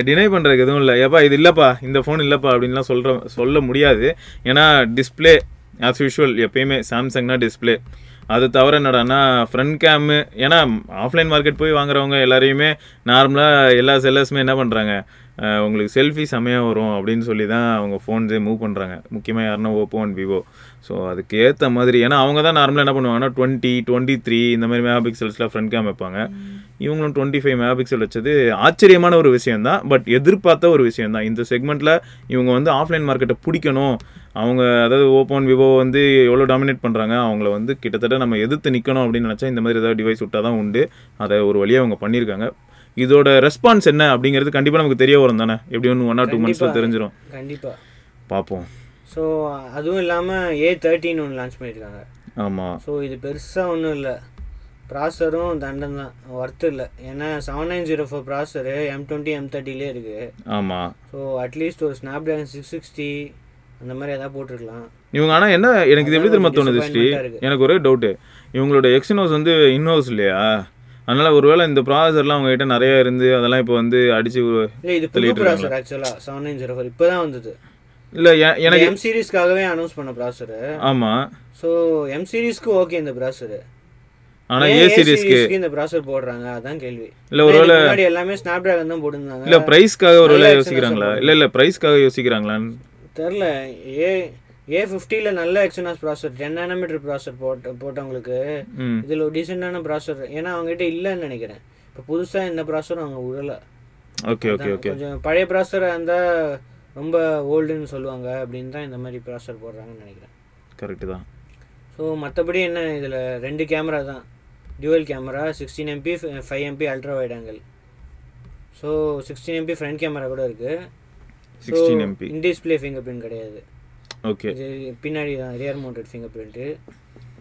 டினை பண்ணுறதுக்கு எதுவும் இல்லை. ஏப்பா இது இல்லைப்பா இந்த ஃபோன் இல்லைப்பா அப்படின்லாம் சொல்கிற சொல்ல முடியாது. ஏன்னா டிஸ்ப்ளே ஆஸ் யூஷுவல் எப்பயுமே சாம்சங்னா டிஸ்ப்ளே அது தவிர என்னடானா ஃப்ரண்ட் கேமு ஏன்னா ஆஃப்லைன் மார்க்கெட் போய் வாங்குறவங்க எல்லாரையுமே நார்மலாக எல்லா செல்லர்ஸுமே என்ன பண்ணுறாங்க உங்களுக்கு செல்ஃபி செமையாக வரும் அப்படின்னு சொல்லி தான் அவங்க ஃபோன்ஸே மூவ் பண்ணுறாங்க முக்கியமாக யாருன்னா ஓப்போ அண்ட் விவோ ஸோ அதுக்கு ஏற்ற மாதிரி ஏன்னா அவங்க தான் நார்மலாக என்ன பண்ணுவாங்கன்னா டுவெண்ட்டி டுவெண்ட்டி த்ரீ இந்த மாதிரி மெகா பிக்சல்ஸில் ஃப்ரண்ட் கேம் வைப்பாங்க. இவங்களும் டுவெண்ட்டி ஃபைவ் மெகா பிக்சல் வச்சது ஆச்சரியமான ஒரு விஷயம் தான் பட் எதிர்பார்த்த ஒரு விஷயம் தான் இந்த செக்மெண்ட்டில் இவங்க வந்து ஆஃப்லைன் மார்க்கெட்டை பிடிக்கணும். அவங்க அதாவது ஓப்போன் விவோ வந்து எவ்வளோ டாமினேட் பண்ணுறாங்க அவங்கள வந்து கிட்டத்தட்ட நம்ம எதிர்த்து நிற்கணும் அப்படின்னு நினச்சா இந்த மாதிரி ஏதாவது டிவைஸ் விட்டால் தான் உண்டு. அதை ஒரு வழியாக அவங்க பண்ணியிருக்காங்க. இதோட ரெஸ்பான்ஸ் என்ன அப்படிங்கிறது கண்டிப்பாக நமக்கு தெரிய வரும் தானே. எப்படி ஒன்று ஒன் ஆர் டூ மந்த்ஸில் தெரிஞ்சிடும் கண்டிப்பாக பார்ப்போம் ஸோ அதுவும் இல்லாமல் ஏ தேர்ட்டின் ஒன்று லான்ச் பண்ணியிருக்காங்க. ஆமாம் ஸோ இது பெருசாக ஒன்றும் இல்லை. ப்ராசரும் தண்டம் தான். ஒர்த்து இல்லை. ஏன்னா seven nine zero four processor M twenty M தேர்ட்டிலே இருக்குது ஆமாம் ஸோ அட்லீஸ்ட் ஒரு ஸ்னாப் ட்ராகன் சிக்ஸ் சிக்ஸ்டி அந்த மாதிரி எதாவது போட்டிருக்கலாம். இவங்க ஆனால் என்ன எனக்கு இது எப்படி கொஞ்சம் தோணுது ஸ்ரீ. எனக்கு ஒரே டவுட்டு இவங்களோட எக்ஸினோஸ் வந்து இன்ஹவுஸ் இல்லையா? அதனால ஒருவேளை இந்த ப்ராசர்லாம் அவங்க கிட்ட நிறைய இருந்து அதெல்லாம் இப்போ வந்து அடிச்சு இல்லை இது புது ப்ராசர் ஆக்சுவலாக செவன் நைன் ஜீரோ ஃபோர் இப்போ தான் வந்தது. இல்லை எனக்கு எம் சீரிஸ்க்காகவே அனௌன்ஸ் பண்ண ப்ராசரு ஆமாம் ஸோ எம் சீரிஸ்க்கு ஓகே இந்த ப்ராசரு ஆனால் ஏ சீரிஸ்க்கு இந்த ப்ராசர் போடுறாங்க? அதான் கேள்வி. இல்லை ஒருவேளை முன்னாடி எல்லாமே ஸ்னாப் டிராகன் தான் போட்டிருந்தாங்க. இல்லை ப்ரைஸ்க்காக ஒருவேளை யோசிக்கிறாங்களா? இல்லை இல்லை ப்ரைஸ்க்காக யோசிக்கிறாங்களான்னு? தெரில ஏ ஏ ஃபிஃப்டியில் நல்ல எக்ஸனாஸ் ப்ராசர் டென் நானோமீட்டர் ப்ராசர் போட்ட போட்டவங்களுக்கு இதில் ஒரு டீசெண்டான ப்ராசர் ஏன்னா அவங்ககிட்ட இல்லைன்னு நினைக்கிறேன். இப்போ புதுசாக இந்த ப்ராசரும் அவங்க விடலை ஓகே ஓகே ஓகே கொஞ்சம் பழைய ப்ராசராக இருந்தால் ரொம்ப ஓல்டுன்னு சொல்லுவாங்க. அப்படின்னு தான் இந்த மாதிரி ப்ராசர் போடுறாங்கன்னு நினைக்கிறேன். கரெக்டு தான். ஸோ மற்றபடி என்ன இதில்? ரெண்டு கேமரா தான். Dual camera sixteen MP five MP ultra wide angle so sixteen MP front camera கூட இருக்குது sixteen MP in display fingerprint கிடையாது. ஓகே. பின்னாடி தான் rear mounted fingerprint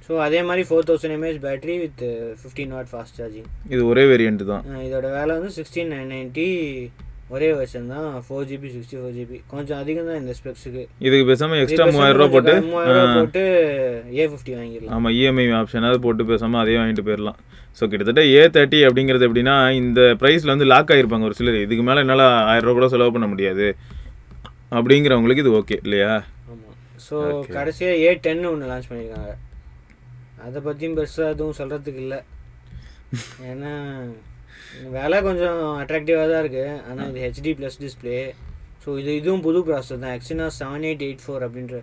so அதே மாதிரி four thousand mAh battery with fifteen watt fast charging இது ஒரே variant தான். இதோட வேலை வந்து சிக்ஸ்டீன் நைன் நைன்ட்டி ஒரே வெர்ஷன் தான். Four GB sixty four GB கொஞ்சம் அதிகம் தான் இந்த ஸ்பெக்ஸுக்கு இதுக்கு பேசாமல் எக்ஸ்ட்ரா மூவாயிரம் ரூபா போட்டு மூவாயிரம் போட்டு ஏ ஃபிஃப்டி வாங்கிடலாம். ஆமாம் இஎம்ஐ ஆப்ஷனாவது போட்டு பேசாமல் அதே வாங்கிட்டு போயிடலாம். ஸோ கிட்டத்தட்ட ஏ தேர்ட்டி அப்படிங்கிறது எப்படின்னா இந்த ப்ரைஸில் வந்து லாக் ஆகிருப்பாங்க ஒரு சிலர். இதுக்கு மேலே என்னால் ஆயிரம் ரூபா கூட செலவு பண்ண முடியாது. அப்படிங்கிறவங்களுக்கு இது ஓகே இல்லையா? ஸோ கடைசியாக ஏ டென்னு ஒன்று லான்ச் பண்ணியிருக்காங்க அதை பற்றியும் பெருசாக எதுவும் சொல்கிறதுக்கு இல்லை. ஏன்னா விலை கொஞ்சம் அட்ராக்டிவாக தான் இருக்குது ஆனால் இது ஹெச்டி ப்ளஸ் டிஸ்பிளே ஸோ இது இதுவும் புது ப்ராசர் தான். Exynos seven eight eight four அப்படின்ற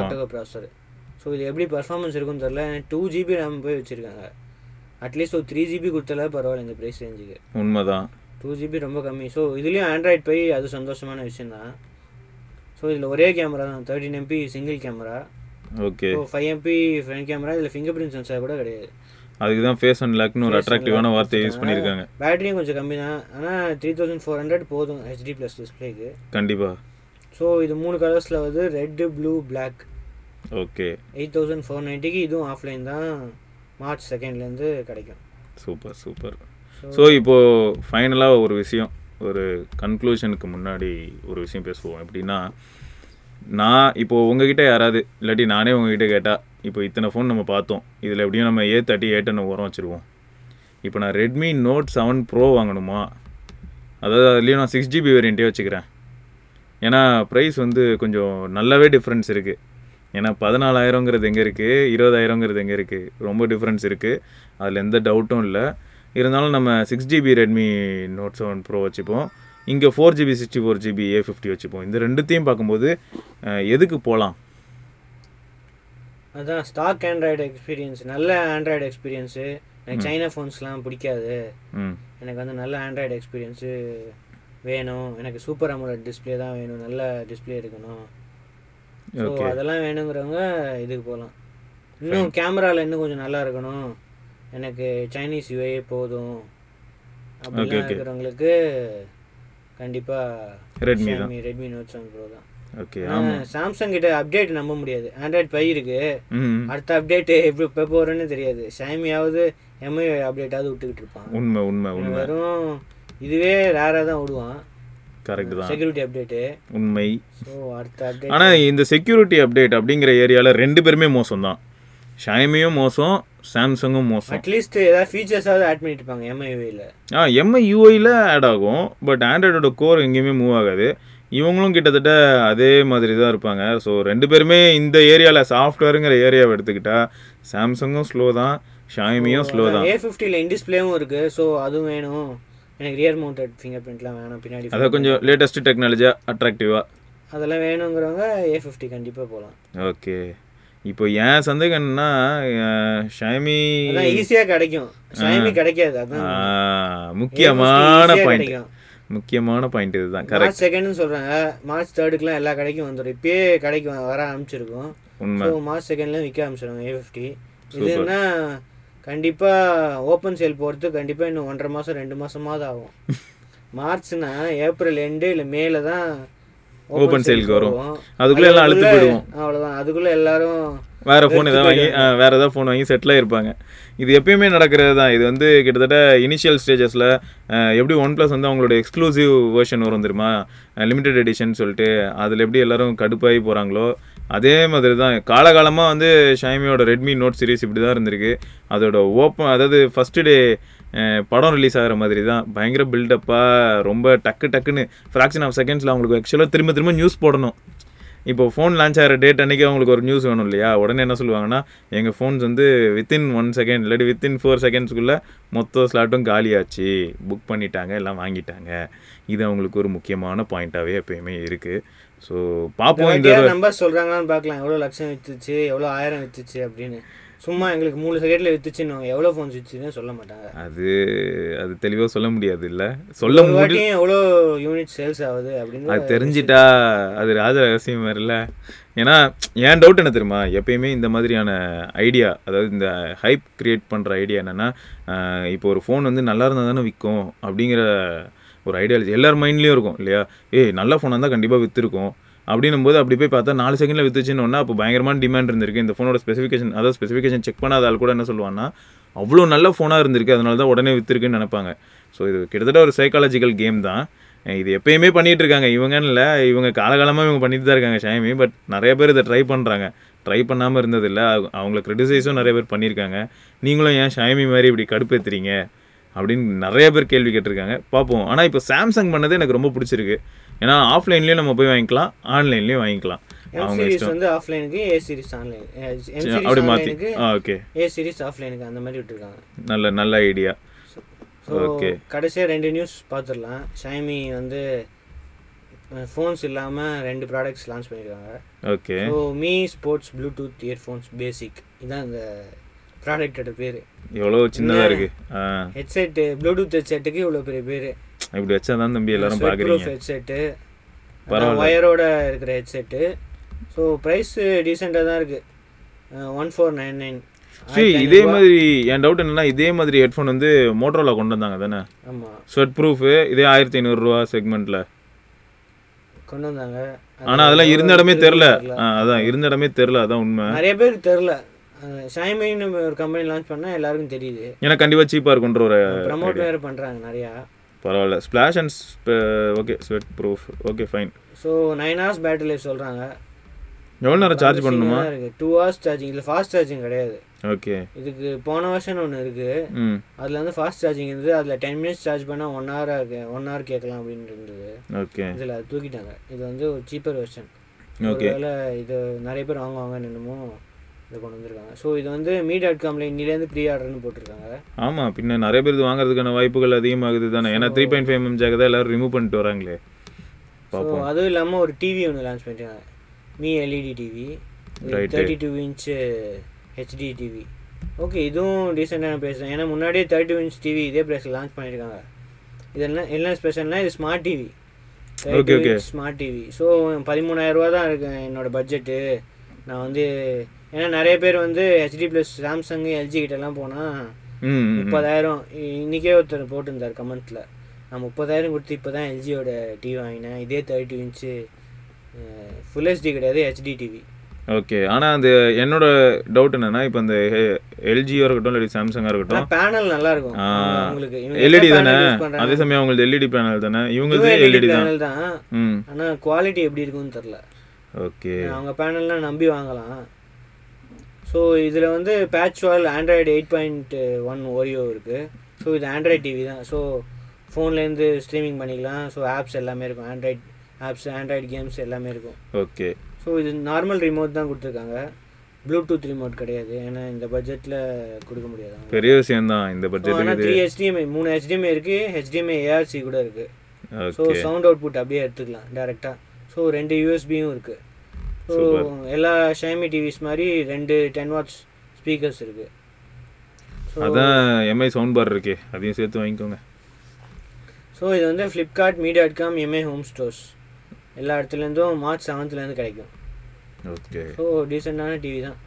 ஆக்டோகோ ப்ராசர் ஸோ இது எப்படி பர்ஃபார்மன்ஸ் இருக்குன்னு தெரில டூ ஜிபி ரேம் போய் வச்சுருக்காங்க. அட்லீஸ்ட் ஒரு த்ரீ ஜிபி கொடுத்தாலே பரவாயில்ல இந்த ப்ரைஸ் ரேஞ்சுக்கு உண்மைதான். டூ ஜிபி ரொம்ப கம்மி. ஸோ இதுலேயும் ஆண்ட்ராய்ட் போய் அது சந்தோஷமான விஷயம் தான் ஸோ இதில் ஒரே கேமரா தான். Thirteen MP single camera okay so five MP front camera இதில் ஃபிங்கர் பிரிண்ட் சென்சார் கூட கிடையாது. அதுக்கு தான் ஃபேஸ் அண்ட் லாக்னு ஒரு அட்ராக்டிவான வார்த்தையை யூஸ் பண்ணியிருக்காங்க. பேட்டரியும் கொஞ்சம் கம்மி தான். ஆனால் த்ரீ தௌசண்ட் ஃபோர் ஹண்ட்ரட் போதும் ஹெச்டி ப்ளஸ் டிஸ்பிளேக்கு கண்டிப்பாக ஸோ இது மூணு கலர்ஸில் வந்து red blue black okay eight thousand four நைன்ட்டிக்கு இதுவும் ஆஃப்லைன் தான். மார்ச் செகண்ட்லேருந்து கிடைக்கும். சூப்பர் சூப்பர் ஸோ இப்போது ஃபைனலாக ஒரு விஷயம். ஒரு கன்க்ளூஷனுக்கு முன்னாடி ஒரு விஷயம் பேசுவோம். எப்படின்னா நான் இப்போது உங்ககிட்ட யாராவது இல்லாட்டி நானே உங்ககிட்ட கேட்டால் இப்போ இத்தனை ஃபோன் நம்ம பார்த்தோம். இதில் எப்படியும் நம்ம ஏ தேர்ட்டி ஏ உரம் வச்சுருவோம். இப்போ நான் ரெட்மி நோட் செவன் ப்ரோ வாங்கணுமா? அதாவது அதுலேயும் நான் சிக்ஸ் ஜிபி வேரியண்ட்டே வச்சுக்கிறேன். ஏன்னா ப்ரைஸ் வந்து கொஞ்சம் நல்லாவே டிஃப்ரென்ஸ் இருக்குது ஏன்னா பதினாலாயிரங்கிறது எங்கே இருக்குது இருபதாயிரங்கிறது எங்கே இருக்குது ரொம்ப டிஃப்ரென்ஸ் இருக்குது அதில் எந்த டவுட்டும் இல்லை. இருந்தாலும் நம்ம six GB Redmi Note seven Pro வச்சுப்போம். இங்கே four GB sixty four GB A fifty வச்சுப்போம். இந்த ரெண்டுத்தையும் பார்க்கும்போது எதுக்கு போகலாம் அதான் ஸ்டாக் ஆண்ட்ராய்டு எக்ஸ்பீரியன்ஸ் நல்ல ஆண்ட்ராய்டு எக்ஸ்பீரியன்ஸு எனக்கு சைனா ஃபோன்ஸ்லாம் பிடிக்காது. எனக்கு வந்து நல்ல ஆண்ட்ராய்டு எக்ஸ்பீரியன்ஸு வேணும். எனக்கு சூப்பர் அமோலட் டிஸ்ப்ளே தான் வேணும். நல்ல டிஸ்ப்ளே இருக்கணும் ஸோ அதெல்லாம் வேணுங்கிறவங்க இதுக்கு போகலாம் இன்னும் கேமராவில் இன்னும் கொஞ்சம் நல்லா இருக்கணும். எனக்கு சைனீஸ் யூஏ போதும். அப்படிலாம். இருக்கிறவங்களுக்கு கண்டிப்பாக ரெட்மி தான். ரெட்மி நோட் செவன் ப்ரோ தான். ஓகே சாம்சங் கிட்ட அப்டேட் நம்ப முடியாது. ஆண்ட்ராய்ட் பை இருக்கு. ம் அடுத்த அப்டேட் எப்படி எப்போ போகிறேன்னு தெரியாது. ஷாமியாவது எம்ஐ அப்டேட்டாவது விட்டுக்கிட்டு இருப்பான் உண்மை உண்மை உண்மை. வெறும் இதுவே ரேராக தான் விடுவான். கரெக்ட் தான். செக்யூரிட்டி அப்டேட்டு உண்மை. ஸோ அடுத்த அப்டேட் ஆனால் இந்த செக்யூரிட்டி அப்டேட் அப்படிங்கிற ஏரியாவில் ரெண்டு பேருமே மோசம் தான் ஷாமியும் மோசம் சாம்சங்கும் மோசம். அட்லீஸ்ட் ஏதாவது ஃபீச்சர்ஸாவது ஆட் பண்ணிட்டு இருப்பாங்க எம்ஐவியில் ஆ எம்ஐ யூஐயில் ஆட் ஆகும் பட் ஆண்ட்ராய்டோட கோர் எங்கேயுமே மூவ் ஆகாது. இவங்களும் கிட்டத்தட்ட அதே மாதிரி தான் இருப்பாங்க. ஸோ ரெண்டு பேருமே இந்த ஏரியாவில் சாஃப்ட்வேருங்கிற ஏரியாவை எடுத்துக்கிட்டா சாம்சங்கும் ஸ்லோ தான் ஷாமியும் ஸ்லோ தான். ஏ ஃபிஃப்டியில் இன்டிஸ்பிளேவும் இருக்கு ஸோ அதுவும் வேணும். எனக்கு ரியர் மவுண்டட் ஃபிங்கர் பிரிண்ட்லாம் வேணும் பின்னாடி அதை கொஞ்சம் லேட்டஸ்ட் டெக்னாலஜியாக அட்ராக்டிவாக அதெல்லாம் வேணுங்கிறவங்க ஏ ஃபிஃப்டி கண்டிப்பாக போகலாம். ஓகே இப்போ என் சந்தேகம் என்னன்னா ஷாமி ஈஸியாக கிடைக்கும். ஷாமி கிடைக்காது அதான் முக்கியமான பாயிண்ட். முக்கியமான பாயிண்ட் இதுதான் கரெக்ட் செகண்ட்னு சொல்கிறாங்க மார்ச் தேர்டுக்குலாம் எல்லா கடைக்கும் வந்துடும் இப்பயே கடைக்கு வர ஆரம்பிச்சிருக்கும். உண்மை. மார்ச் செகண்ட்ல விற்க ஆரம்பிச்சிடுவாங்க ஏ ஃபிஃப்டி இதுன்னா கண்டிப்பாக ஓப்பன் சேல் போகிறது கண்டிப்பாக இன்னும் ஒன்றரை மாதம் ரெண்டு மாதமாவது ஆகும். மார்ச்னா ஏப்ரல் எண்டு இல்லை மேல தான் Open sale க்கு வரும். அதுக்குள்ள எல்லாம் அழுத்து போயிடுவோம். அவ்வளோதான் அதுக்குள்ளே எல்லாரும் வேற ஃபோன் ஏதாவது வாங்கி வேற ஏதாவது ஃபோன் வாங்கி செட்டில் ஆயிருப்பாங்க இது எப்பயுமே நடக்கிறது தான் இது வந்து கிட்டத்தட்ட இனிஷியல் ஸ்டேஜஸில் எப்படி ஒன் ப்ளஸ் வந்து அவங்களோட எக்ஸ்க்ளூசிவ் வெர்ஷன் வரும் தெரியுமா? லிமிடெட் எடிஷன் சொல்லிட்டு அதில் எப்படி எல்லாரும் கடுப்பாகி போகிறாங்களோ அதே மாதிரி தான் காலகாலமாக வந்து ஷாமியோட ரெட்மி நோட் சீரிஸ் இப்படி தான் இருந்திருக்கு. அதோட ஓப்பன் அதாவது ஃபஸ்ட்டு டே படம் ரிலீஸ் ஆகிற மாதிரி தான் பயங்கர பில்டப்பாக ரொம்ப டக்கு டக்குன்னு ஃப்ராக்ஷன் ஆஃப் செகண்ட்ஸில் அவங்களுக்கு ஆக்சுவலாக திரும்ப திரும்ப நியூஸ் போடணும். இப்போ ஃபோன் லான்ச் ஆகிற டேட் அன்றைக்கி அவங்களுக்கு ஒரு நியூஸ் வேணும் இல்லையா? உடனே என்ன சொல்லுவாங்கன்னா எங்கள் ஃபோன்ஸ் வந்து வித்தின் ஒன் செகண்ட் இல்லாட்டி வித்தின் ஃபோர் செகண்ட்ஸ்க்குள்ளே மொத்த ஸ்லாட்டும் காலியாச்சு. புக் பண்ணிட்டாங்க எல்லாம் வாங்கிட்டாங்க. இது அவங்களுக்கு ஒரு முக்கியமான பாயிண்ட்டாகவே எப்பயுமே இருக்குது ஸோ பார்ப்போம் இந்த நம்பர் சொல்கிறாங்களான்னு பார்க்கலாம். எவ்வளோ லட்சம் வித்துச்சு எவ்வளோ ஆயிரம் வித்துச்சு அப்படின்னு. சும்மா எங்களுக்கு மூணு செகண்டில் வித்துச்சுன்னு எவ்வளோ ஃபோன்ஸ் வித்துச்சுன்னு சொல்ல மாட்டாங்க. அது அது தெளிவாக சொல்ல முடியாது இல்லை. சொல்ல ஒரு முடி வாட்டியும் எவ்வளோ யூனிட் சேல்ஸ் ஆகுது அப்படின்னு அது தெரிஞ்சிட்டா அது ராஜ ரகசியம் இல்லை. ஏன்னா என் டவுட் என்ன தெரியுமா? எப்பயுமே இந்த மாதிரியான ஐடியா அதாவது இந்த ஹைப் கிரியேட் பண்ணுற ஐடியா என்னென்னா இப்போ ஒரு ஃபோன் வந்து நல்லா இருந்தால் தானே விற்கும் அப்படிங்கிற ஒரு ஐடியாலஜி எல்லார் மைண்ட்லேயும் இருக்கும் இல்லையா? ஏய் நல்ல ஃபோனாக இருந்தால் கண்டிப்பாக விற்றுருக்கும் அப்படின்னும் போது அப்படி போய் பார்த்தா நாலு செகண்டில் வித்துச்சுன்னு அப்போ பயங்கரமான டிமாண்ட் இருந்திருக்கு. இந்த ஃபோனோட ஸ்பெசிஃபிகேஷன் அதாவது ஸ்பெசிஃபிகேஷன் செக் பண்ணாத ஆள் கூட என்ன சொல்லுவான்னா அவ்வளோ நல்ல ஃபோனாக இருந்திருக்கு. அதனால தான் உடனே விற்றுருக்குன்னு நினைப்பாங்க. ஸோ இது கிட்டத்தட்ட ஒரு சைக்காலஜிக்கல் கேம் தான். இது எப்பயுமே பண்ணிகிட்டு இருக்காங்க. இவங்கன்னு இல்லை இவங்க காலகாலமாக இவங்க பண்ணிட்டு தான் இருக்காங்க ஷாமி பட் நிறைய பேர் இதை ட்ரை பண்ணுறாங்க ட்ரை பண்ணாமல் இருந்ததில்ல. அவங்க- அவங்கள க்ரிட்டிசைஸும் நிறைய பேர் பண்ணியிருக்காங்க. நீங்களும் ஏன் ஷாமி மாதிரி இப்படி கடுப்பேற்றுறீங்க அப்படின்னு நிறைய பேர் கேள்வி கேட்டிருக்காங்க. பார்ப்போம். ஆனால் இப்போ சாம்சங் பண்ணது எனக்கு ரொம்ப பிடிச்சிருக்கு. ஏன்னா ஆஃப்லைன்லேயும் நம்ம போய் வாங்கிக்கலாம் ஆன்லைன்லேயும் வாங்கிக்கலாம். அவங்க இஷ்டம். வந்து ஆஃப்லைனுக்கு ஏ சீரிஸ் ஆன்லைன் அப்படி மாற்றி ஓகே ஏ சீரிஸ் ஆஃப்லைனுக்கு அந்த மாதிரி விட்டுருக்காங்க. நல்ல நல்ல ஐடியா Okay. கடைசியாக ரெண்டு நியூஸ் பார்த்துடலாம் ஷைமி வந்து ஃபோன்ஸ் இல்லாமல் ரெண்டு ப்ராடக்ட்ஸ் லான்ச் பண்ணியிருக்காங்க okay so Mi sports Bluetooth earphones basic இதான் இந்த ப்ராடக்டோட பேர். எவ்வளோ சின்னதாக இருக்கு. ஆ. ஹெட்செட்டு ப்ளூடூத் ஹெட்செட்டுக்கு இவ்வளோ பெரிய பேர். இப்படி வச்சா தான் தம்பி எல்லாரும் பார்க்குறீங்க ஹெட்செட்டு பரவாயில்ல. ஒயரோட இருக்கிற ஹெட்செட்டு ஸோ ப்ரைஸ் டீசெண்டாக தான் இருக்குது ஒன் ஃபோர் நைன் நைன் சரி இதே மாதிரி என் டவுட் என்னன்னா இதே மாதிரி ஹெட்ஃபோன் வந்து மோட்டரோலா கொண்டு வந்தாங்க தானே? ஆமாம் ஸ்வெட் ப்ரூஃபு இதே ஆயிரத்தி ஐநூறுரூவா செக்மெண்ட்டில் கொண்டு வந்தாங்க. ஆனால் அதெல்லாம் இருந்த இடமே தெரில. அதான் இருந்த இடமே தெரில அதான் உண்மை. நிறைய பேருக்கு தெரில ஷைமின்னு ஒரு கம்பெனி லான்ச் பண்ணால் எல்லாருக்கும் தெரியுது. ஏன்னா கண்டிப்பாக சீப்பாக இருக்குன்ற ஒரு ப்ரமோட் வேறு பண்ணுறாங்க நிறையா. பரவாயில்ல. Splash and okay sweat proof okay fine so nine hours battery life சொல்கிறாங்க எவ்வளோ நேரம் சார்ஜ் பண்ணணுமா? இருக்குது டூ ஹவர்ஸ் சார்ஜிங் இதில் ஃபாஸ்ட் சார்ஜிங் கிடையாது. ஓகே இதுக்கு போன வருஷன் ஒன்று இருக்குது அதில் வந்து ஃபாஸ்ட் சார்ஜிங் இருந்தது. அதில் டென் மினிட்ஸ் சார்ஜ் பண்ணால் ஒன் ஹவர் ஒன் ஹவர் கேட்கலாம் அப்படின்னு இருந்தது. ஓகே இதில் அது தூக்கிட்டாங்க. இது வந்து ஒரு சீப்பர் வெர்ஷன் ஓகே இது நிறைய பேர் வாங்குவாங்கன்னு என்னமோ இதை கொண்டு வந்திருக்காங்க. ஸோ இது வந்து மீ டாட் காமில் இன்னிலேருந்து ப்ரீ ஆர்டர்னு போட்டிருக்காங்க. ஆமாம் பின்ன நிறைய பேர் வாங்குறதுக்கான வாய்ப்புகள் அதிகமாகுது தானே. ஏன்னா three point five M jack தான் எல்லாரும் ரிமூவ் பண்ணிட்டு வராங்களே. ஸோ அதுவும் இல்லாமல் ஒரு டிவி ஒன்று லான்ச் பண்ணிட்டாங்க Mi LED TV. Thirty two inch HD TV okay இதுவும் டீசெண்டான ப்ரைஸ் தான். ஏன்னா முன்னாடியே தேர்ட்டி இன்ச் டிவி இதே ப்ரைஸில் லான்ச் பண்ணியிருக்காங்க இதெல்லாம் என்ன ஸ்பெஷல்னா இது smart TV. Smart TV so பதிமூணாயிரரூவா தான் இருக்கு என்னோட பட்ஜெட்டு நான் வந்து ஏன்னா நிறைய பேர் வந்து ஹெச்டி ப்ளஸ் சாம்சங் எல்ஜி கிட்டலாம் போனால் முப்பதாயிரம் இ- இன்னிக்கே ஒருத்தர் போட்டிருந்தார் கமெண்ட்டில் நான் முப்பதாயிரம் கொடுத்து இப்போ தான் எல்ஜியோட டிவி வாங்கினேன். இதே தேர்ட்டி இன்ச்சு ஃபுல் ஹெச்டி கிடையாது ஹெச்டி டிவி ஓகே. ஆனால் அந்த என்னோட டவுட் என்னன்னா இப்போ இந்த எல்ஜியாக இருக்கட்டும் இல்லாட்டி சாம்சங்காக இருக்கட்டும் பேனல் நல்லா இருக்கும். உங்களுக்கு இவங்க எல்இடி தானே? அதே சமயம் அவங்களுக்கு எல்இடி பேனல் தானே? இவங்களுக்கு எல்இடி panel தான். ஆனால் குவாலிட்டி எப்படி இருக்குன்னு தெரில ஓகே. அவங்க பேனல்லாம் நம்பி வாங்கலாம். ஸோ இதில் வந்து PatchWall Android eight point one Oreo இருக்குது ஸோ இது ஆண்ட்ராய்ட் டிவி தான். ஸோ ஃபோன்லேருந்து ஸ்ட்ரீமிங் பண்ணிக்கலாம். ஸோ ஆப்ஸ் எல்லாமே இருக்கும். ஆண்ட்ராய்ட் ஆப்ஸ் ஆண்ட்ராய்டு கேம்ஸ் எல்லாமே இருக்கும். ஓகே ஸோ இது நார்மல் ரிமோட் தான் கொடுத்துருக்காங்க. ப்ளூடூத் ரிமோட் கிடையாது. ஏன்னா இந்த பட்ஜெட்டில் கொடுக்க முடியாது. பெரிய விஷயம் தான். இந்த ஸோ பட்ஜெட்டுக்கு ஆனால் த்ரீ ஹெச்டிஎம்ஐ மூணு ஹெச்டிஎம்ஐ இருக்குது ஹெச்டிஎம்ஐ ஏஆர்சி கூட இருக்குது ஸோ சவுண்ட் அவுட்புட் அப்படியே எடுத்துக்கலாம் டேரெக்டாக ஸோ ரெண்டு யூஎஸ்பியும் இருக்குது ஸோ. எல்லா ஷைமி டிவிஸ் மாதிரி ரெண்டு டென் வாட்ஸ் ஸ்பீக்கர்ஸ் இருக்குது ஸோ அதான் எம்ஐ சவுண்ட் பார் இருக்கே. அதையும் சேர்த்து வாங்கிக்கோங்க. ஸோ இது வந்து Flipkart Mi dot com Mi home stores எல்லா இடத்துலேருந்தும் மார்ச் செவன்த்லேருந்து கிடைக்கும். ஓகே ஸோ டீசெண்டான டிவி தான்.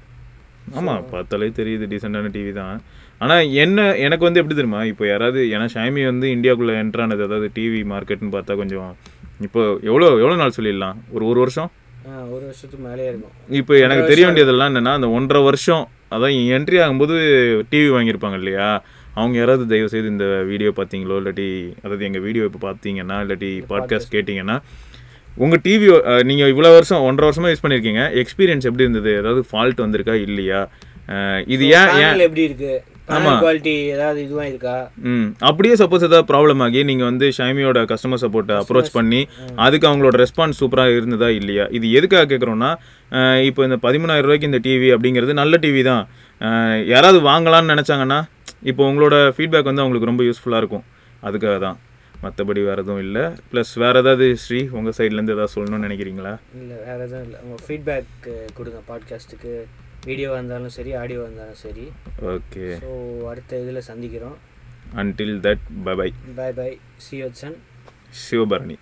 ஆமாம் பார்த்தாலே தெரியுது டீசெண்டான டிவி தான். ஆனால் என்ன எனக்கு வந்து எப்படி தெரியுமா? இப்போ யாராவது ஏன்னா ஷாமி வந்து இந்தியாவுக்குள்ளே என்ட்ரானது அதாவது டிவி மார்க்கெட்னு பார்த்தா கொஞ்சம் இப்போ எவ்வளோ எவ்வளோ நாள் சொல்லிடலாம்? ஒரு ஒரு வருஷம்? ஒரு வருஷத்துக்கு மேலேயே இருக்கும். இப்போ எனக்கு தெரிய வேண்டியதெல்லாம் என்னன்னா அந்த ஒன்றரை வருஷம் அதான் என்ட்ரி ஆகும்போது டிவி வாங்கியிருப்பாங்க இல்லையா? அவங்க யாராவது தயவு செய்து இந்த வீடியோ பார்த்தீங்களோ இல்லாட்டி அதாவது எங்கள் வீடியோ இப்போ பார்த்தீங்கன்னா இல்லாட்டி பாட்காஸ்ட் கேட்டிங்கன்னா உங்கள் டிவி நீங்கள் இவ்வளோ வருஷம் ஒன்றரை வருஷமாக யூஸ் பண்ணியிருக்கீங்க. எக்ஸ்பீரியன்ஸ் எப்படி இருந்தது? ஏதாவது ஃபால்ட் வந்திருக்கா? இல்லையா? இது ஏன் ஏன் எப்படி இருக்கு? பேனல் குவாலிட்டி ஏதாவது இருக்கா ம். அப்படியே சப்போஸ் ஏதாவது ப்ராப்ளம் ஆகி நீங்கள் வந்து ஷைமியோட கஸ்டமர் சப்போர்ட்டை அப்ரோச் பண்ணி அதுக்கு அவங்களோட ரெஸ்பான்ஸ் சூப்பராக இருந்ததா இல்லையா? இது எதுக்காக கேட்குறோன்னா இப்போ இந்த பதிமூணாயிரம் ரூபாய்க்கு இந்த டிவி அப்படிங்கிறது நல்ல டிவி தான். யாராவது வாங்கலாம்னு நினச்சாங்கன்னா இப்போ உங்களோட ஃபீட்பேக் வந்து அவங்களுக்கு ரொம்ப யூஸ்ஃபுல்லாக இருக்கும். அதுக்காக தான். மற்றபடி வேறு எதுவும் இல்லை. ப்ளஸ் வேறு ஏதாவது ஸ்ரீ உங்கள் சைட்லேருந்து ஏதாவது சொல்லணும்னு நினைக்கிறீங்களா? இல்லை வேறு எதுவும் இல்லை. உங்கள் ஃபீட்பேக் கொடுங்க பாட்காஸ்ட்டுக்கு வீடியோவாக இருந்தாலும் சரி ஆடியோவாக இருந்தாலும் சரி. ஓகே ஸோ அடுத்த இதில் சந்திக்கிறோம். Until that bye bye bye bye C வச்சன் சிவபரணி